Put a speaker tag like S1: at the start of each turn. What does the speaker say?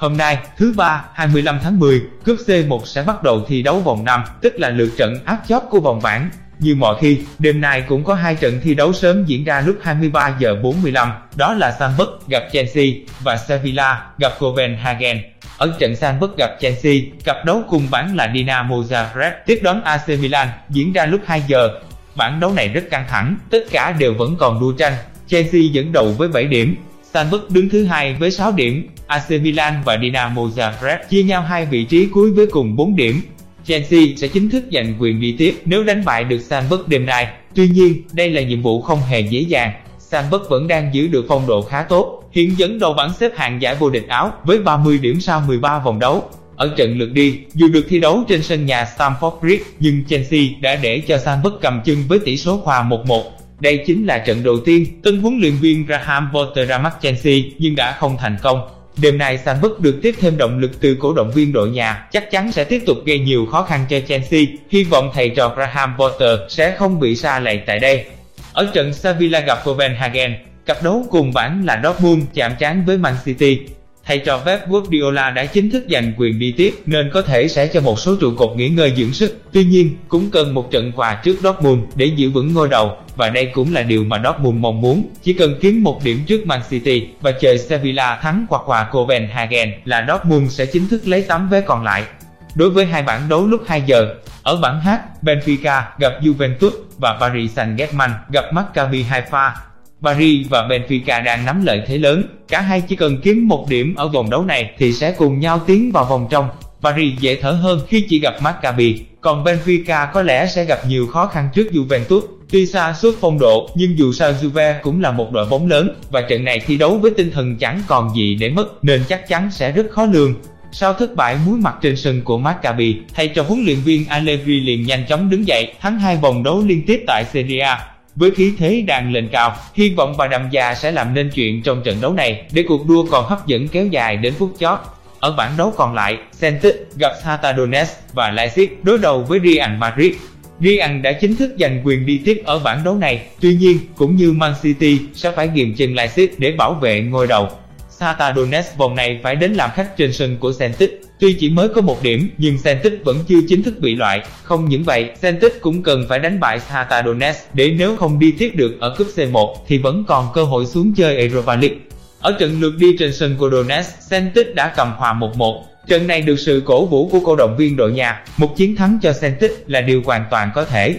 S1: Hôm nay, thứ ba, 25 tháng 10, cúp C1 sẽ bắt đầu thi đấu vòng 5, tức là lượt trận áp chót của vòng bảng. Như mọi khi, đêm nay cũng có hai trận thi đấu sớm diễn ra lúc 23 giờ 45, đó là Salzburg gặp Chelsea và Sevilla gặp Copenhagen. Ở trận Salzburg gặp Chelsea, cặp đấu cùng bảng là Dinamo Zagreb tiếp đón AC Milan, diễn ra lúc 2 giờ. Bảng đấu này rất căng thẳng, tất cả đều vẫn còn đua tranh. Chelsea dẫn đầu với 7 điểm, Salzburg đứng thứ hai với 6 điểm, AC Milan và Dinamo Zagreb chia nhau hai vị trí cuối với cùng 4 điểm. Chelsea sẽ chính thức giành quyền đi tiếp nếu đánh bại được Salzburg đêm nay. Tuy nhiên, đây là nhiệm vụ không hề dễ dàng. Salzburg vẫn đang giữ được phong độ khá tốt, hiện dẫn đầu bảng xếp hạng giải vô địch Áo với 30 điểm sau 13 vòng đấu. Ở trận lượt đi, dù được thi đấu trên sân nhà Stamford Bridge, nhưng Chelsea đã để cho Salzburg cầm chân với tỷ số hòa 1-1. Đây chính là trận đầu tiên tân huấn luyện viên Graham Potter ra mắt Chelsea nhưng đã không thành công. Đêm nay Salzburg được tiếp thêm động lực từ cổ động viên đội nhà, chắc chắn sẽ tiếp tục gây nhiều khó khăn cho Chelsea. Hy vọng thầy trò Graham Potter sẽ không bị xa lầy tại đây. Ở trận Sevilla gặp Copenhagen, cặp đấu cùng bảng là Dortmund chạm trán với Man City. Thầy trò Pep Guardiola đã chính thức giành quyền đi tiếp nên có thể sẽ cho một số trụ cột nghỉ ngơi dưỡng sức. Tuy nhiên, cũng cần một trận quà trước Dortmund để giữ vững ngôi đầu và đây cũng là điều mà Dortmund mong muốn. Chỉ cần kiếm một điểm trước Man City và chờ Sevilla thắng hoặc hòa Copenhagen là Dortmund sẽ chính thức lấy tấm vé còn lại. Đối với hai bảng đấu lúc 2 giờ, ở bảng H, Benfica gặp Juventus và Paris Saint-Germain gặp Maccabi Haifa. Paris và Benfica đang nắm lợi thế lớn, cả hai chỉ cần kiếm một điểm ở vòng đấu này thì sẽ cùng nhau tiến vào vòng trong. Paris dễ thở hơn khi chỉ gặp Maccabi, còn Benfica có lẽ sẽ gặp nhiều khó khăn trước Juventus. Tuy xa suốt phong độ, nhưng dù sao Juve cũng là một đội bóng lớn, và trận này thi đấu với tinh thần chẳng còn gì để mất, nên chắc chắn sẽ rất khó lường. Sau thất bại muối mặt trên sân của Maccabi, thay cho huấn luyện viên Allegri liền nhanh chóng đứng dậy, thắng hai vòng đấu liên tiếp tại Serie A. Với khí thế đang lên cao, hy vọng bà đầm già sẽ làm nên chuyện trong trận đấu này, để cuộc đua còn hấp dẫn kéo dài đến phút chót. Ở bảng đấu còn lại, Celtic gặp Shakhtar Donetsk và Leipzig đối đầu với Real Madrid. Real đã chính thức giành quyền đi tiếp ở bảng đấu này, tuy nhiên, cũng như Man City, sẽ phải ghiềm chân Leipzig để bảo vệ ngôi đầu. Shakhtar Donetsk vòng này phải đến làm khách trên sân của Celtic. Tuy chỉ mới có một điểm, nhưng Celtic vẫn chưa chính thức bị loại. Không những vậy, Celtic cũng cần phải đánh bại Shakhtar Donetsk để nếu không đi tiếp được ở cúp C1 thì vẫn còn cơ hội xuống chơi Europa League. Ở trận lượt đi trên sân của Donetsk, Celtic đã cầm hòa 1-1. Trận này được sự cổ vũ của cổ động viên đội nhà, một chiến thắng cho Celtic là điều hoàn toàn có thể.